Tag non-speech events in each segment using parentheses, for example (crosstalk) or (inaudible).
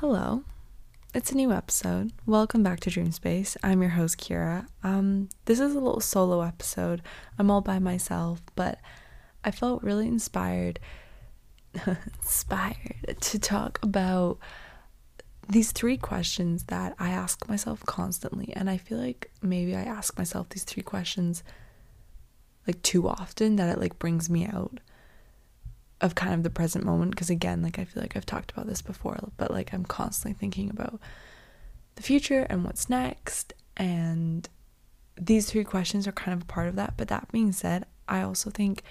Hello. It's a new episode. Welcome back to Dream Space. I'm your host Kira. Um this is a little solo episode. I'm all by myself, but I felt really inspired (laughs) inspired to talk about these three questions that I ask myself constantly and I feel like maybe I ask myself these three questions like too often that it like brings me out of kind of the present moment because again like i feel like i've talked about this before but like i'm constantly thinking about the future and what's next and these three questions are kind of a part of that. But that being said i also think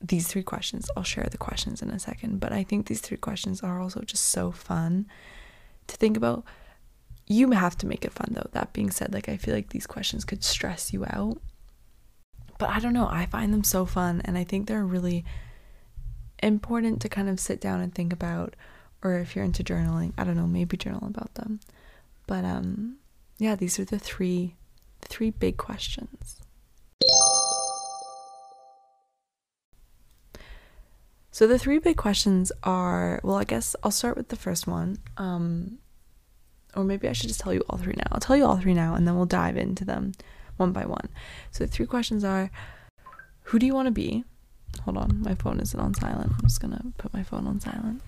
these three questions i'll share the questions in a second but i think these three questions are also just so fun to think about. You have to make it fun though. That being said like i feel like these questions could stress you out. But i don't know i find them so fun and i think they're really important to kind of sit down and think about or if you're into journaling i don't know maybe journal about them. But um yeah these are the three three big questions. So the three big questions are well i guess i'll start with the first one um or maybe i should just tell you all three now. I'll tell you all three now and then we'll dive into them one by one. So the three questions are who do you want to be Hold on, my phone isn't on silent. I'm just gonna put my phone on silent.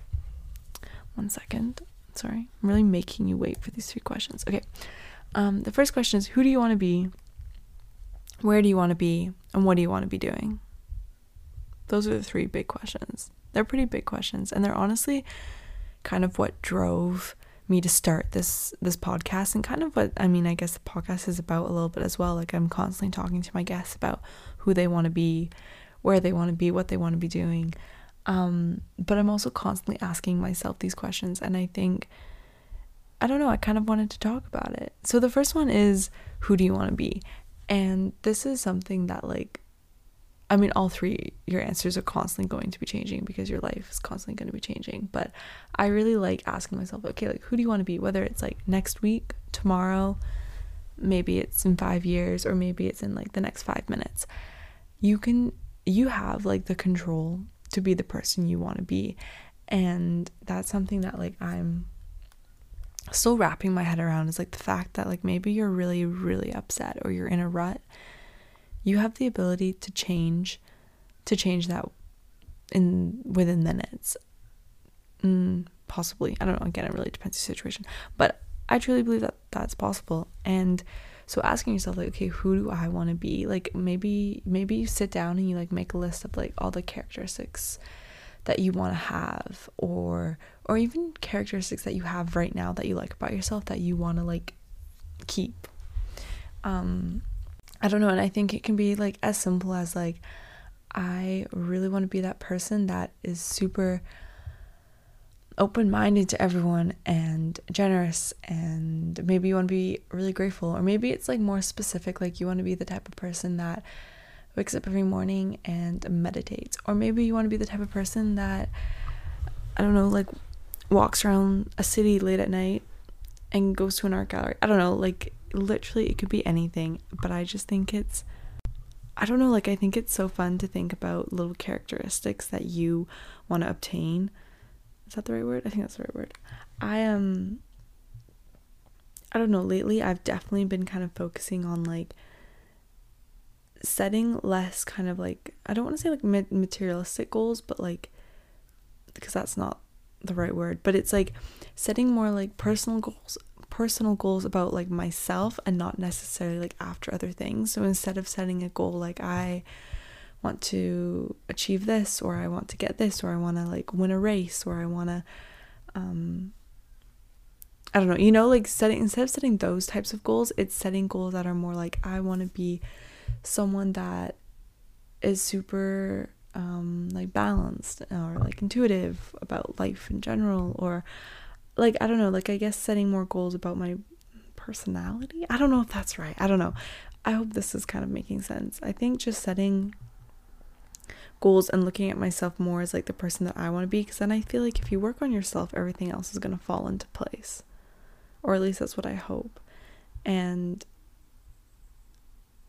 One second. Sorry, I'm really making you wait for these three questions. Okay. Um, the first question is Who do you want to be? Where do you want to be? And what do you want to be doing? Those are the three big questions. They're pretty big questions, and they're honestly kind of what drove me to start this this podcast and kind of what I mean I guess the podcast is about a little bit as well like I'm constantly talking to my guests about who they want to be where they want to be, what they want to be doing. Um, but I'm also constantly asking myself these questions, and I think, I don't know, I kind of wanted to talk about it. So the first one is, who do you want to be? And this is something that, like, I mean, all three, your answers are constantly going to be changing because your life is constantly going to be changing. But I really like asking myself, okay, like, who do you want to be? Whether it's like next week, tomorrow, maybe it's in five years, or maybe it's in like the next five minutes. You can you have like the control to be the person you want to be. And that's something that like I'm still wrapping my head around is like the fact that like maybe you're really really upset or you're in a rut. You have the ability to change to change that in within minutes. Mm, possibly. I don't know. Again, it really depends on the situation. But I truly believe that that's possible. And so asking yourself like, okay, who do I want to be? Like maybe maybe you sit down and you like make a list of like all the characteristics that you want to have or or even characteristics that you have right now that you like about yourself that you want to like keep. Um I don't know, and I think it can be like as simple as like I really want to be that person that is super open minded to everyone and generous and maybe you want to be really grateful or maybe it's like more specific like you want to be the type of person that wakes up every morning and meditates or maybe you want to be the type of person that I don't know like walks around a city late at night and goes to an art gallery. I don't know like literally it could be anything but I just think it's I don't know like I think it's so fun to think about little characteristics that you want to obtain is that the right word? I think that's the right word. I am. Um, I don't know. Lately, I've definitely been kind of focusing on like setting less kind of like I don't want to say like materialistic goals, but like because that's not the right word, but it's like setting more like personal goals, personal goals about like myself and not necessarily like after other things. So instead of setting a goal like I want to achieve this or I want to get this or I want to like win a race or I want to um I don't know, you know, like setting instead of setting those types of goals, it's setting goals that are more like I want to be someone that is super um like balanced or like intuitive about life in general or like I don't know, like I guess setting more goals about my personality. I don't know if that's right. I don't know. I hope this is kind of making sense. I think just setting goals and looking at myself more as like the person that I want to be because then I feel like if you work on yourself, everything else is going to fall into place. Or at least that's what I hope. And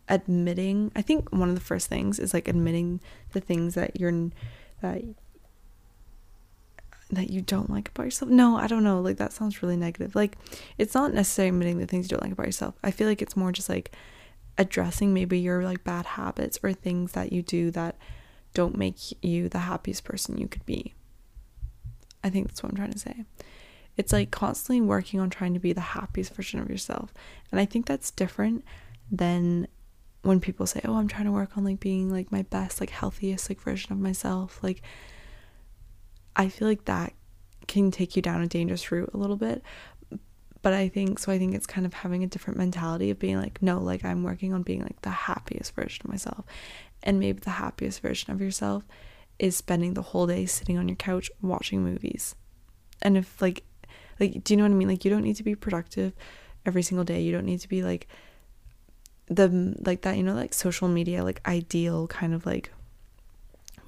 admitting, I think one of the first things is like admitting the things that you're that that you don't like about yourself. No, I don't know. Like that sounds really negative. Like it's not necessarily admitting the things you don't like about yourself. I feel like it's more just like addressing maybe your like bad habits or things that you do that don't make you the happiest person you could be. I think that's what I'm trying to say. It's like constantly working on trying to be the happiest version of yourself. And I think that's different than when people say, "Oh, I'm trying to work on like being like my best, like healthiest like version of myself." Like I feel like that can take you down a dangerous route a little bit. But I think so I think it's kind of having a different mentality of being like, no, like I'm working on being like the happiest version of myself. And maybe the happiest version of yourself is spending the whole day sitting on your couch watching movies. And if like like do you know what I mean? Like you don't need to be productive every single day. You don't need to be like the like that, you know, like social media like ideal kind of like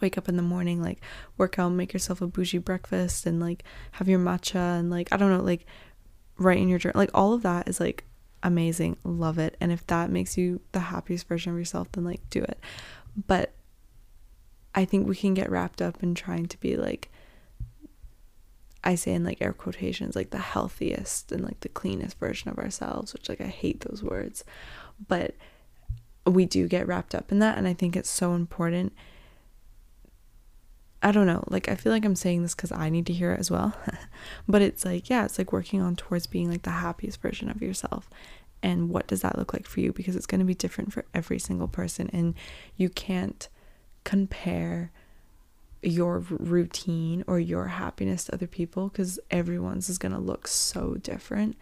wake up in the morning, like work out, make yourself a bougie breakfast, and like have your matcha, and like I don't know, like write in your journal. Like all of that is like amazing, love it. And if that makes you the happiest version of yourself, then like do it. But I think we can get wrapped up in trying to be like I say in like air quotations, like the healthiest and like the cleanest version of ourselves, which like I hate those words. But we do get wrapped up in that and I think it's so important I don't know. Like I feel like I'm saying this cuz I need to hear it as well. (laughs) but it's like yeah, it's like working on towards being like the happiest version of yourself. And what does that look like for you because it's going to be different for every single person and you can't compare your routine or your happiness to other people because everyone's is going to look so different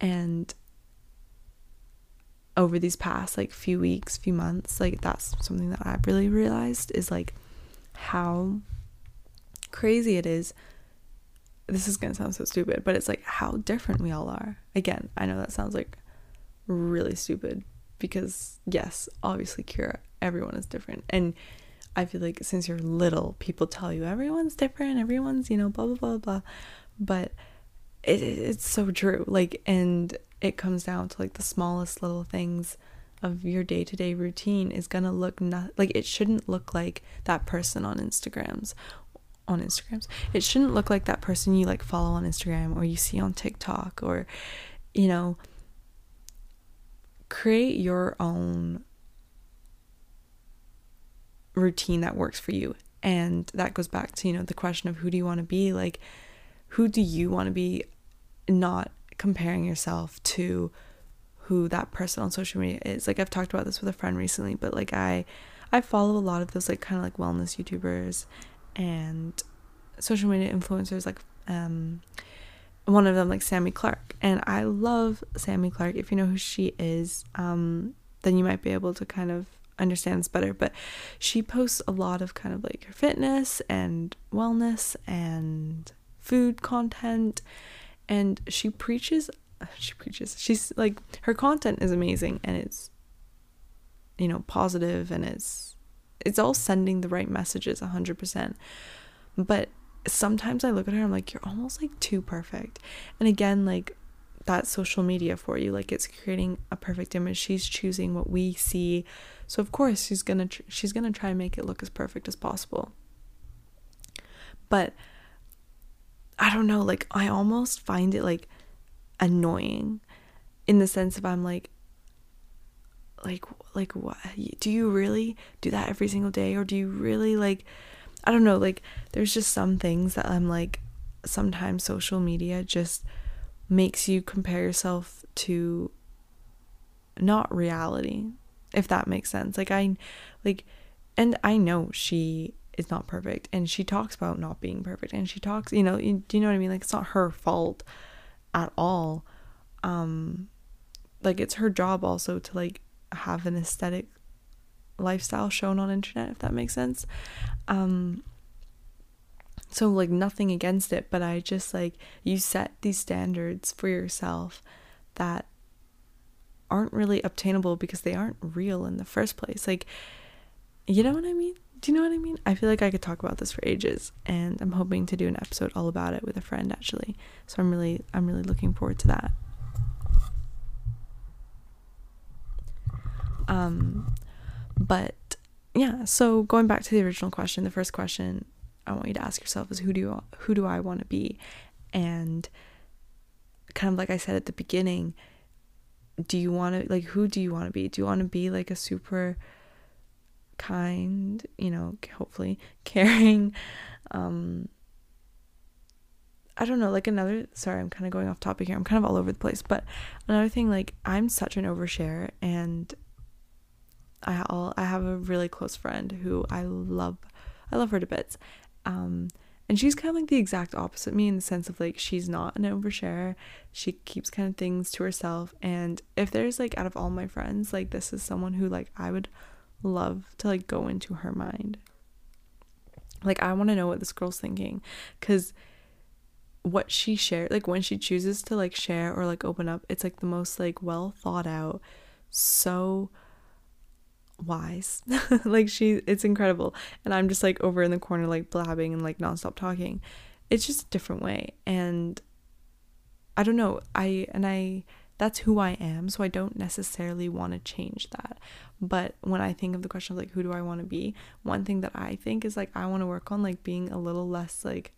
and over these past like few weeks few months like that's something that i've really realized is like how crazy it is. This is going to sound so stupid, but it's like how different we all are. Again, I know that sounds like really stupid because, yes, obviously, Kira, everyone is different. And I feel like since you're little, people tell you everyone's different, everyone's, you know, blah, blah, blah, blah. But it, it's so true. Like, and it comes down to like the smallest little things of your day-to-day routine is going to look not like it shouldn't look like that person on Instagrams on Instagrams. It shouldn't look like that person you like follow on Instagram or you see on TikTok or you know create your own routine that works for you. And that goes back to, you know, the question of who do you want to be? Like who do you want to be not comparing yourself to who that person on social media is. Like I've talked about this with a friend recently, but like I I follow a lot of those like kind of like wellness YouTubers and social media influencers like um one of them like Sami Clarke and I love Sami Clarke if you know who she is um then you might be able to kind of understand this better but she posts a lot of kind of like her fitness and wellness and food content and she preaches (laughs) she preaches. She's like her content is amazing and it's you know positive and it's it's all sending the right messages 100%. But sometimes I look at her I'm like you're almost like too perfect. And again like that social media for you like it's creating a perfect image. She's choosing what we see. So of course she's to tr- she's to try and make it look as perfect as possible. But I don't know like I almost find it like annoying in the sense of I'm like like like what do you really do that every single day or do you really like I don't know like there's just some things that I'm like sometimes social media just makes you compare yourself to not reality if that makes sense. Like I like and I know she is not perfect and she talks about not being perfect and she talks you know you, do you know what I mean? Like it's not her fault at all. Um like it's her job also to like have an aesthetic lifestyle shown on internet if that makes sense um so like nothing against it but i just like you set these standards for yourself that aren't really obtainable because they aren't real in the first place like you know what i mean do you know what I mean? I feel like I could talk about this for ages and I'm hoping to do an episode all about it with a friend actually. So I'm really I'm really looking forward to that. Um but yeah, so going back to the original question, the first question I want you to ask yourself is who do you who do I want to be? And kind of like I said at the beginning, do you want to like who do you want to be? Do you want to be like a super kind, you know, hopefully (laughs) caring um I don't know, like another sorry, I'm kind of going off topic here. I'm kind of all over the place, but another thing like I'm such an overshare and I all I have a really close friend who I love I love her to bits. Um and she's kind of like the exact opposite me in the sense of like she's not an overshare. She keeps kind of things to herself and if there's like out of all my friends, like this is someone who like I would love to like go into her mind. Like I want to know what this girl's thinking cuz what she shared like when she chooses to like share or like open up it's like the most like well thought out so wise. (laughs) Like she it's incredible. And i'm just like over in the corner like blabbing and like nonstop talking. It's just a different way. And i don't know. I and i that's who i am. So i don't necessarily want to change that. But when i think of the question of like who do i want to be one thing that i think is like i want to work on like being a little less like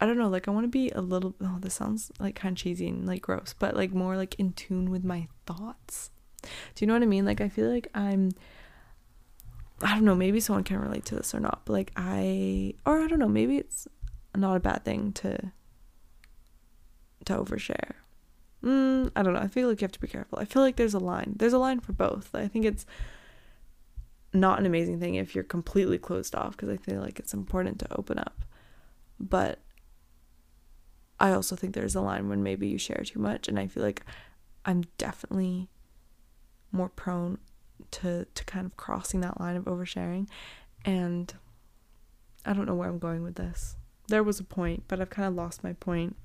I don't know, like I want to be a little oh this sounds like kind of cheesy and like gross, but like more like in tune with my thoughts. Do you know what I mean? Like I feel like I'm I don't know, maybe someone can relate to this or not, but like I or I don't know, maybe it's not a bad thing to to overshare. Mm, I don't know. I feel like you have to be careful. I feel like there's a line. There's a line for both. I think it's not an amazing thing if you're completely closed off because I feel like it's important to open up. But I also think there's a line when maybe you share too much and I feel like I'm definitely more prone to to kind of crossing that line of oversharing and I don't know where I'm going with this. There was a point, but I've kind of lost my point.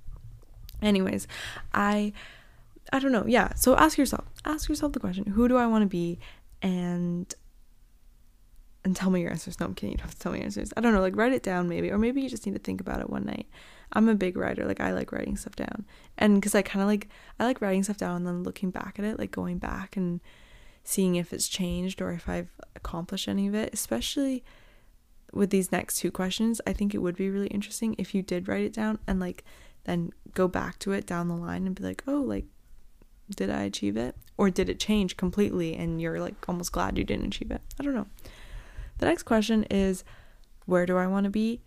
Anyways, I I don't know. Yeah, so ask yourself. Ask yourself the question, who do I want to be and and tell me your answers. No, I'm kidding. You don't have to tell me your answers. I don't know, like write it down maybe, or maybe you just need to think about it one night. I'm a big writer. Like I like writing stuff down. And cuz I kind of like I like writing stuff down and then looking back at it, like going back and seeing if it's changed or if I've accomplished any of it, especially with these next two questions. I think it would be really interesting if you did write it down and like then go back to it down the line and be like, "Oh, like did I achieve it? Or did it change completely and you're like almost glad you didn't achieve it?" I don't know. The next question is where do I want to be?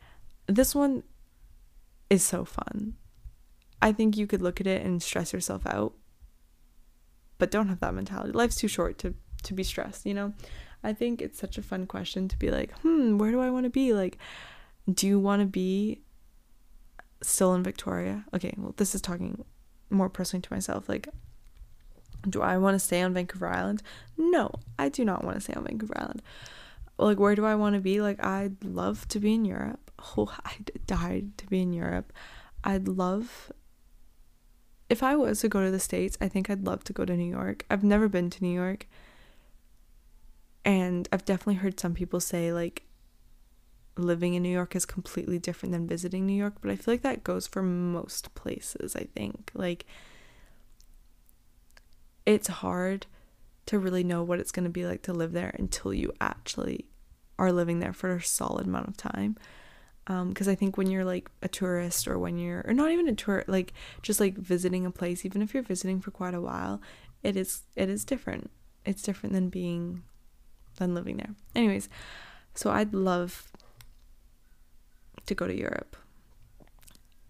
This one is so fun. I think you could look at it and stress yourself out. But don't have that mentality. Life's too short to to be stressed, you know? I think it's such a fun question to be like, "Hmm, where do I want to be?" Like, do you want to be still in Victoria? Okay, well, this is talking more personally to myself. Like, do I want to stay on Vancouver Island? No, I do not want to stay on Vancouver Island. Like, where do I want to be? Like, I'd love to be in Europe oh, (laughs) I'd died to be in Europe. I'd love if I was to go to the States, I think I'd love to go to New York. I've never been to New York. And I've definitely heard some people say like living in New York is completely different than visiting New York, but I feel like that goes for most places, I think. Like it's hard to really know what it's going to be like to live there until you actually are living there for a solid amount of time because um, I think when you're like a tourist or when you're or not even a tour like just like visiting a place even if you're visiting for quite a while it is it is different. It's different than being than living there. Anyways so I'd love to go to Europe.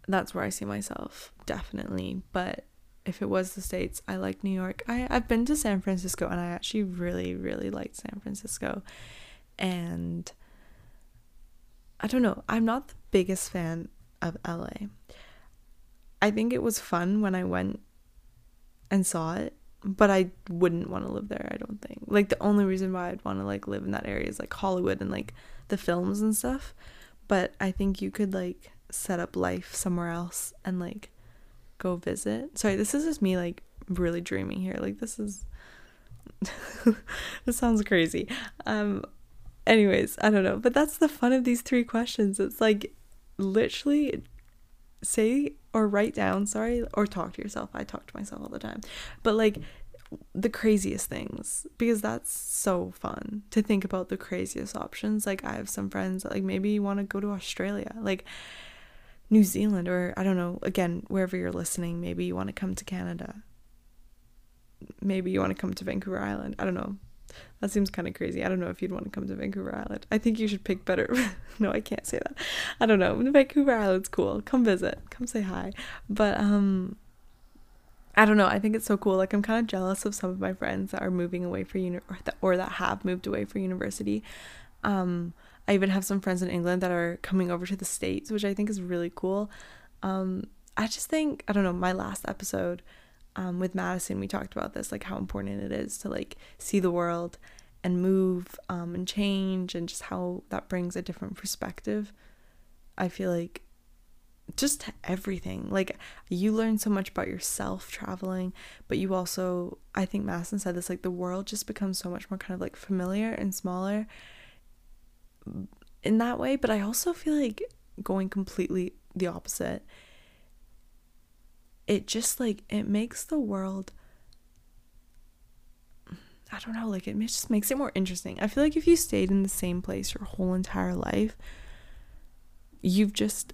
That's where I see myself definitely. But if it was the states I like New York. I I've been to San Francisco and I actually really really liked San Francisco. And I don't know. I'm not the biggest fan of LA. I think it was fun when I went and saw it, but I wouldn't want to live there, I don't think. Like the only reason why I'd want to like live in that area is like Hollywood and like the films and stuff. But I think you could like set up life somewhere else and like go visit. Sorry, this is just me like really dreaming here. Like this is (laughs) this sounds crazy. Um anyways, I don't know. But that's the fun of these three questions. It's like literally say or write down, sorry, or talk to yourself. I talk to myself all the time. But like the craziest things because that's so fun to think about the craziest options. Like I have some friends that like maybe you want to go to Australia, like New Zealand or I don't know, again, wherever you're listening, maybe you want to come to Canada. Maybe you want to come to Vancouver Island. I don't know. That seems kind of crazy. I don't know if you'd want to come to Vancouver Island. I think you should pick better. (laughs) no, I can't say that. I don't know. Vancouver Island's cool. Come visit. Come say hi. But um I don't know. I think it's so cool. Like I'm kind of jealous of some of my friends that are moving away for uni or that, or that have moved away for university. Um I even have some friends in England that are coming over to the states, which I think is really cool. Um I just think I don't know, my last episode um, with Madison, we talked about this, like how important it is to like see the world and move um, and change, and just how that brings a different perspective. I feel like just everything. Like you learn so much about yourself traveling, but you also, I think Madison said this, like the world just becomes so much more kind of like familiar and smaller in that way. But I also feel like going completely the opposite it just like it makes the world I don't know, like it just makes it more interesting. I feel like if you stayed in the same place your whole entire life, you've just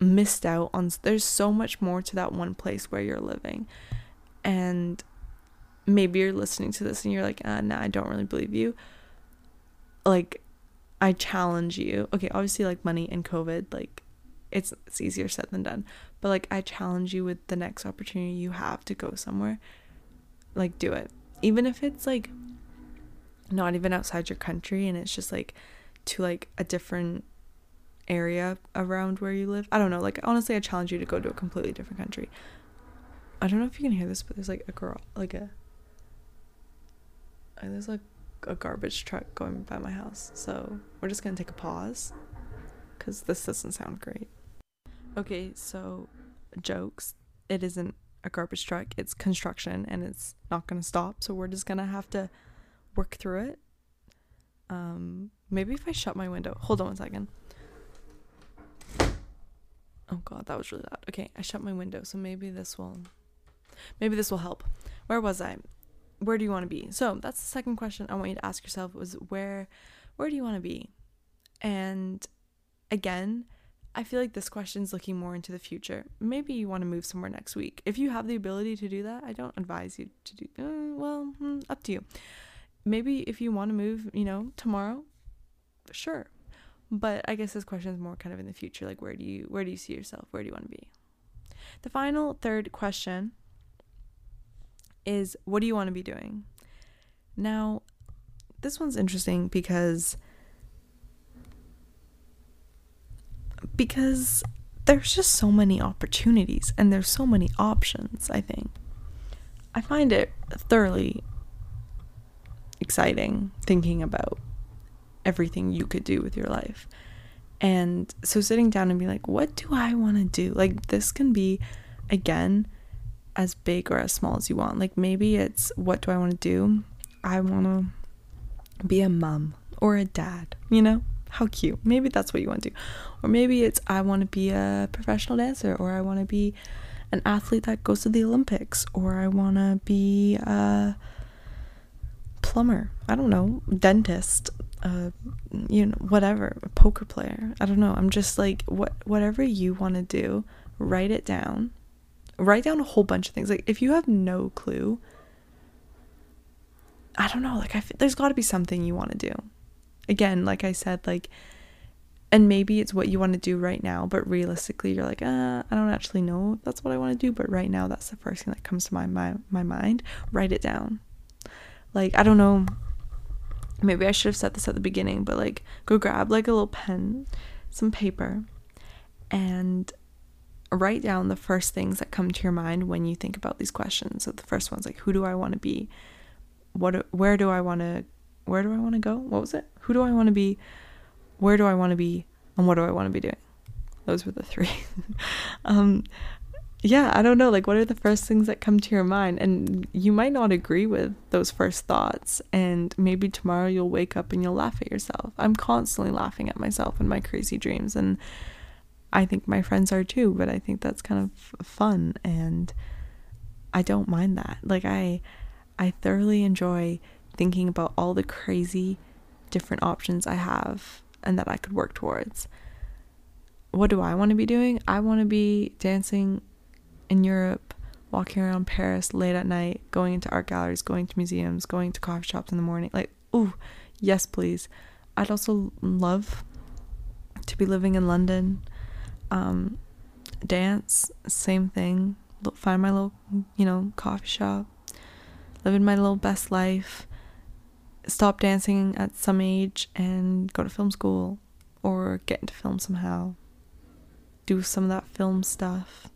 missed out on there's so much more to that one place where you're living. And maybe you're listening to this and you're like, uh, nah, I don't really believe you. Like, I challenge you. Okay, obviously, like money and COVID, like it's it's easier said than done. But like I challenge you with the next opportunity you have to go somewhere like do it. Even if it's like not even outside your country and it's just like to like a different area around where you live. I don't know. Like honestly I challenge you to go to a completely different country. I don't know if you can hear this but there's like a girl like a there's like a garbage truck going by my house. So we're just gonna take a pause because this doesn't sound great Okay, so jokes. It isn't a garbage truck, it's construction and it's not going to stop. So we're just going to have to work through it. Um maybe if I shut my window. Hold on one second. Oh god, that was really loud. Okay, I shut my window, so maybe this will maybe this will help. Where was I? Where do you want to be? So, that's the second question I want you to ask yourself was where where do you want to be? And again, I feel like this question's looking more into the future. Maybe you want to move somewhere next week. If you have the ability to do that, I don't advise you to do. Uh, well, hmm, up to you. Maybe if you want to move, you know, tomorrow, sure. But I guess this question is more kind of in the future. Like, where do you where do you see yourself? Where do you want to be? The final third question is, what do you want to be doing? Now, this one's interesting because because there's just so many opportunities and there's so many options, I think. I find it thoroughly exciting thinking about everything you could do with your life. And so sitting down and being like, what do I want to do? Like, this can be, again, as big or as small as you want. Like, maybe it's, what do I want to do? I want to be a mom or a dad, you know? How cute. Maybe that's what you want to do. Or maybe it's I want to be a professional dancer or I want to be an athlete that goes to the Olympics or I want to be a plumber. I don't know, dentist, uh, you know, whatever, a poker player. I don't know. I'm just like what whatever you want to do, write it down. Write down a whole bunch of things. Like if you have no clue, I don't know, like I there's got to be something you want to do again, like I said, like, and maybe it's what you want to do right now, but realistically, you're like, uh, I don't actually know that's what I want to do, but right now, that's the first thing that comes to my, my, my mind. Write it down. Like, I don't know. Maybe I should have said this at the beginning, but like, go grab like a little pen, some paper, and write down the first things that come to your mind when you think about these questions. So the first one's like, who do I want to be? What, where do I want to where do I want to go? What was it? Who do I want to be? Where do I want to be? And what do I want to be doing? Those were the three. (laughs) um, yeah, I don't know. Like, what are the first things that come to your mind? And you might not agree with those first thoughts. And maybe tomorrow you'll wake up and you'll laugh at yourself. I'm constantly laughing at myself and my crazy dreams. And I think my friends are too, but I think that's kind of fun. And I don't mind that. Like, I I thoroughly enjoy thinking about all the crazy different options I have and that I could work towards. What do I want to be doing? I want to be dancing in Europe, walking around Paris late at night, going into art galleries, going to museums, going to coffee shops in the morning. Like, ooh, yes, please. I'd also love to be living in London. Um, dance, same thing. Find my little, you know, coffee shop, living my little best life. Stop dancing at some age and go to film school or get into film somehow. Do some of that film stuff.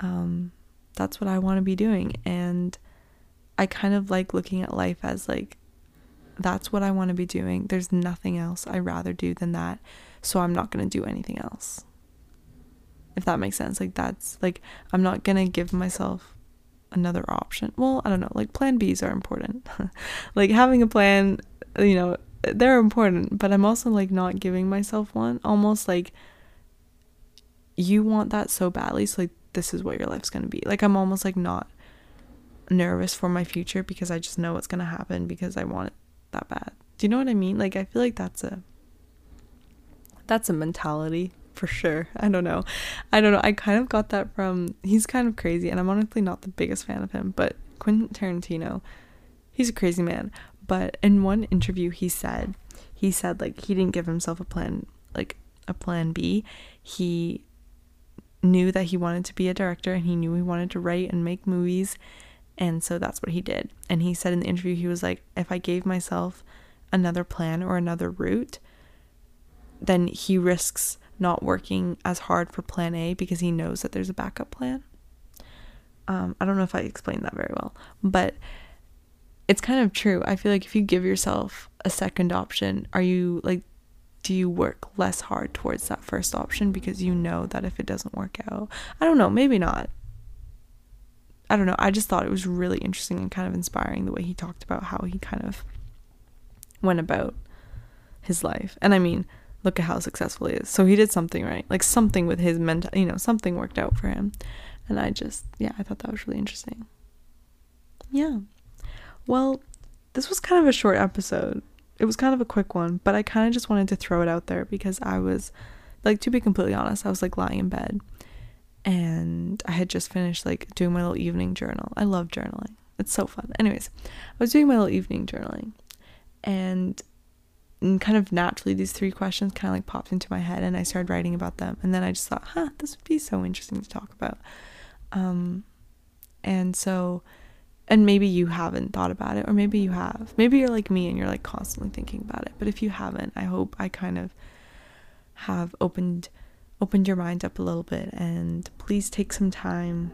Um, that's what I want to be doing. And I kind of like looking at life as like, that's what I want to be doing. There's nothing else I'd rather do than that. So I'm not going to do anything else. If that makes sense. Like, that's like, I'm not going to give myself another option. Well, I don't know. Like, plan Bs are important. (laughs) like, having a plan, you know, they're important, but I'm also like not giving myself one. Almost like you want that so badly. So, like, this is what your life's going to be. Like I'm almost like not nervous for my future because I just know what's going to happen because I want it that bad. Do you know what I mean? Like I feel like that's a that's a mentality for sure. I don't know. I don't know. I kind of got that from he's kind of crazy and I'm honestly not the biggest fan of him, but Quentin Tarantino, he's a crazy man. But in one interview he said he said like he didn't give himself a plan like a plan B. He knew that he wanted to be a director and he knew he wanted to write and make movies. And so that's what he did. And he said in the interview, he was like, if I gave myself another plan or another route, then he risks not working as hard for plan A because he knows that there's a backup plan. Um, I don't know if I explained that very well, but it's kind of true. I feel like if you give yourself a second option, are you like do you work less hard towards that first option because you know that if it doesn't work out, I don't know, maybe not. I don't know. I just thought it was really interesting and kind of inspiring the way he talked about how he kind of went about his life. And I mean, look at how successful he is. So he did something right. Like something with his mental, you know, something worked out for him. And I just, yeah, I thought that was really interesting. Yeah. Well, this was kind of a short episode it was kind of a quick one, but I kind of just wanted to throw it out there because I was like to be completely honest, I was like lying in bed and I had just finished like doing my little evening journal. I love journaling. It's so fun. Anyways, I was doing my little evening journaling and, and kind of naturally these three questions kind of like popped into my head and I started writing about them. And then I just thought, "Huh, this would be so interesting to talk about." Um and so and maybe you haven't thought about it or maybe you have. Maybe you're like me and you're like constantly thinking about it. But if you haven't i hope i kind of have opened opened your mind up a little bit and please take some time.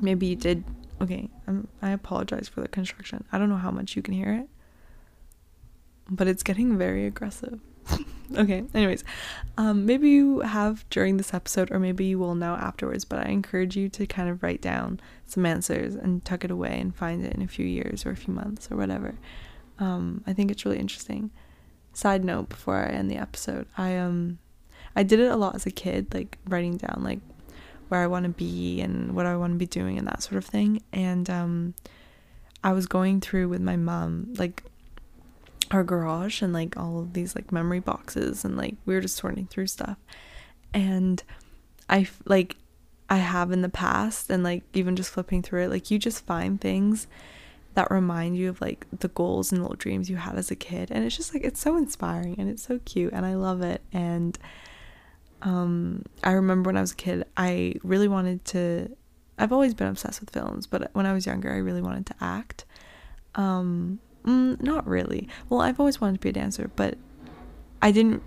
Maybe you did okay I'm, i apologize for the construction. I don't know how much you can hear it but it's getting very aggressive. (laughs) Okay anyways um maybe you have during this episode or maybe you will now afterwards but i encourage you to kind of write down some answers and tuck it away and find it in a few years or a few months or whatever. Um i think it's really interesting. Side note before i end the episode i um i did it a lot as a kid like writing down like where i want to be and what i want to be doing and that sort of thing. And um i was going through with my mom like our garage and like all of these like memory boxes and like we were just sorting through stuff. And i like i have in the past and like even just flipping through it like you just find things that remind you of like the goals and little dreams you had as a kid. And it's just like it's so inspiring and it's so cute and i love it. And um i remember when i was a kid i really wanted to i've always been obsessed with films but when i was younger i really wanted to act. Um Mm, not really. Well, I've always wanted to be a dancer, but I didn't.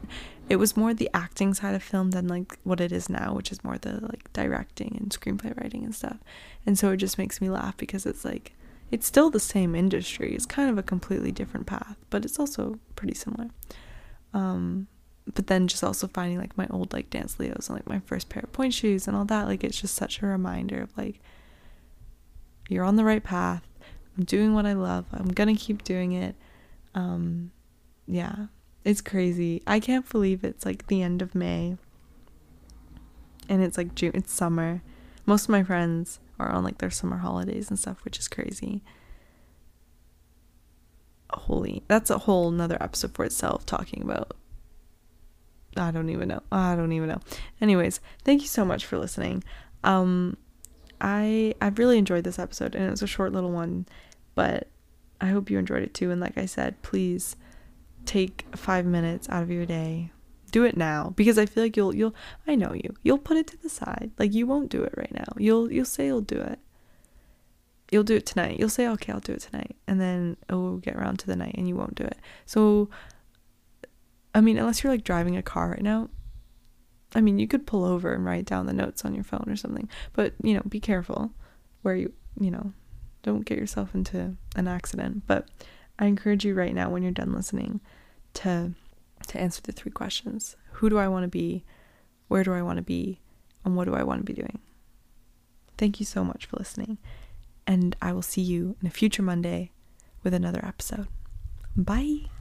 It was more the acting side of film than like what it is now, which is more the like directing and screenplay writing and stuff. And so it just makes me laugh because it's like it's still the same industry. It's kind of a completely different path, but it's also pretty similar. Um, but then just also finding like my old like dance leos and like my first pair of pointe shoes and all that, like it's just such a reminder of like you're on the right path I'm doing what I love. I'm gonna keep doing it. Um, yeah, it's crazy. I can't believe it's like the end of May and it's like June, it's summer. Most of my friends are on like their summer holidays and stuff, which is crazy. holy that's a whole nother episode for itself talking about I don't even know. I don't even know. Anyways, thank you so much for listening. Um I I've really enjoyed this episode and it was a short little one, but I hope you enjoyed it too and like I said, please take 5 minutes out of your day. Do it now because I feel like you'll you'll I know you. You'll put it to the side. Like you won't do it right now. You'll you'll say you'll do it. You'll do it tonight. You'll say, "Okay, I'll do it tonight." And then it will get around to the night and you won't do it. So I mean, unless you're like driving a car right now, I mean, you could pull over and write down the notes on your phone or something. But, you know, be careful where you, you know, don't get yourself into an accident. But I encourage you right now when you're done listening to to answer the three questions. Who do I want to be? Where do I want to be? And what do I want to be doing? Thank you so much for listening. And I will see you in a future Monday with another episode. Bye.